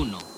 uno.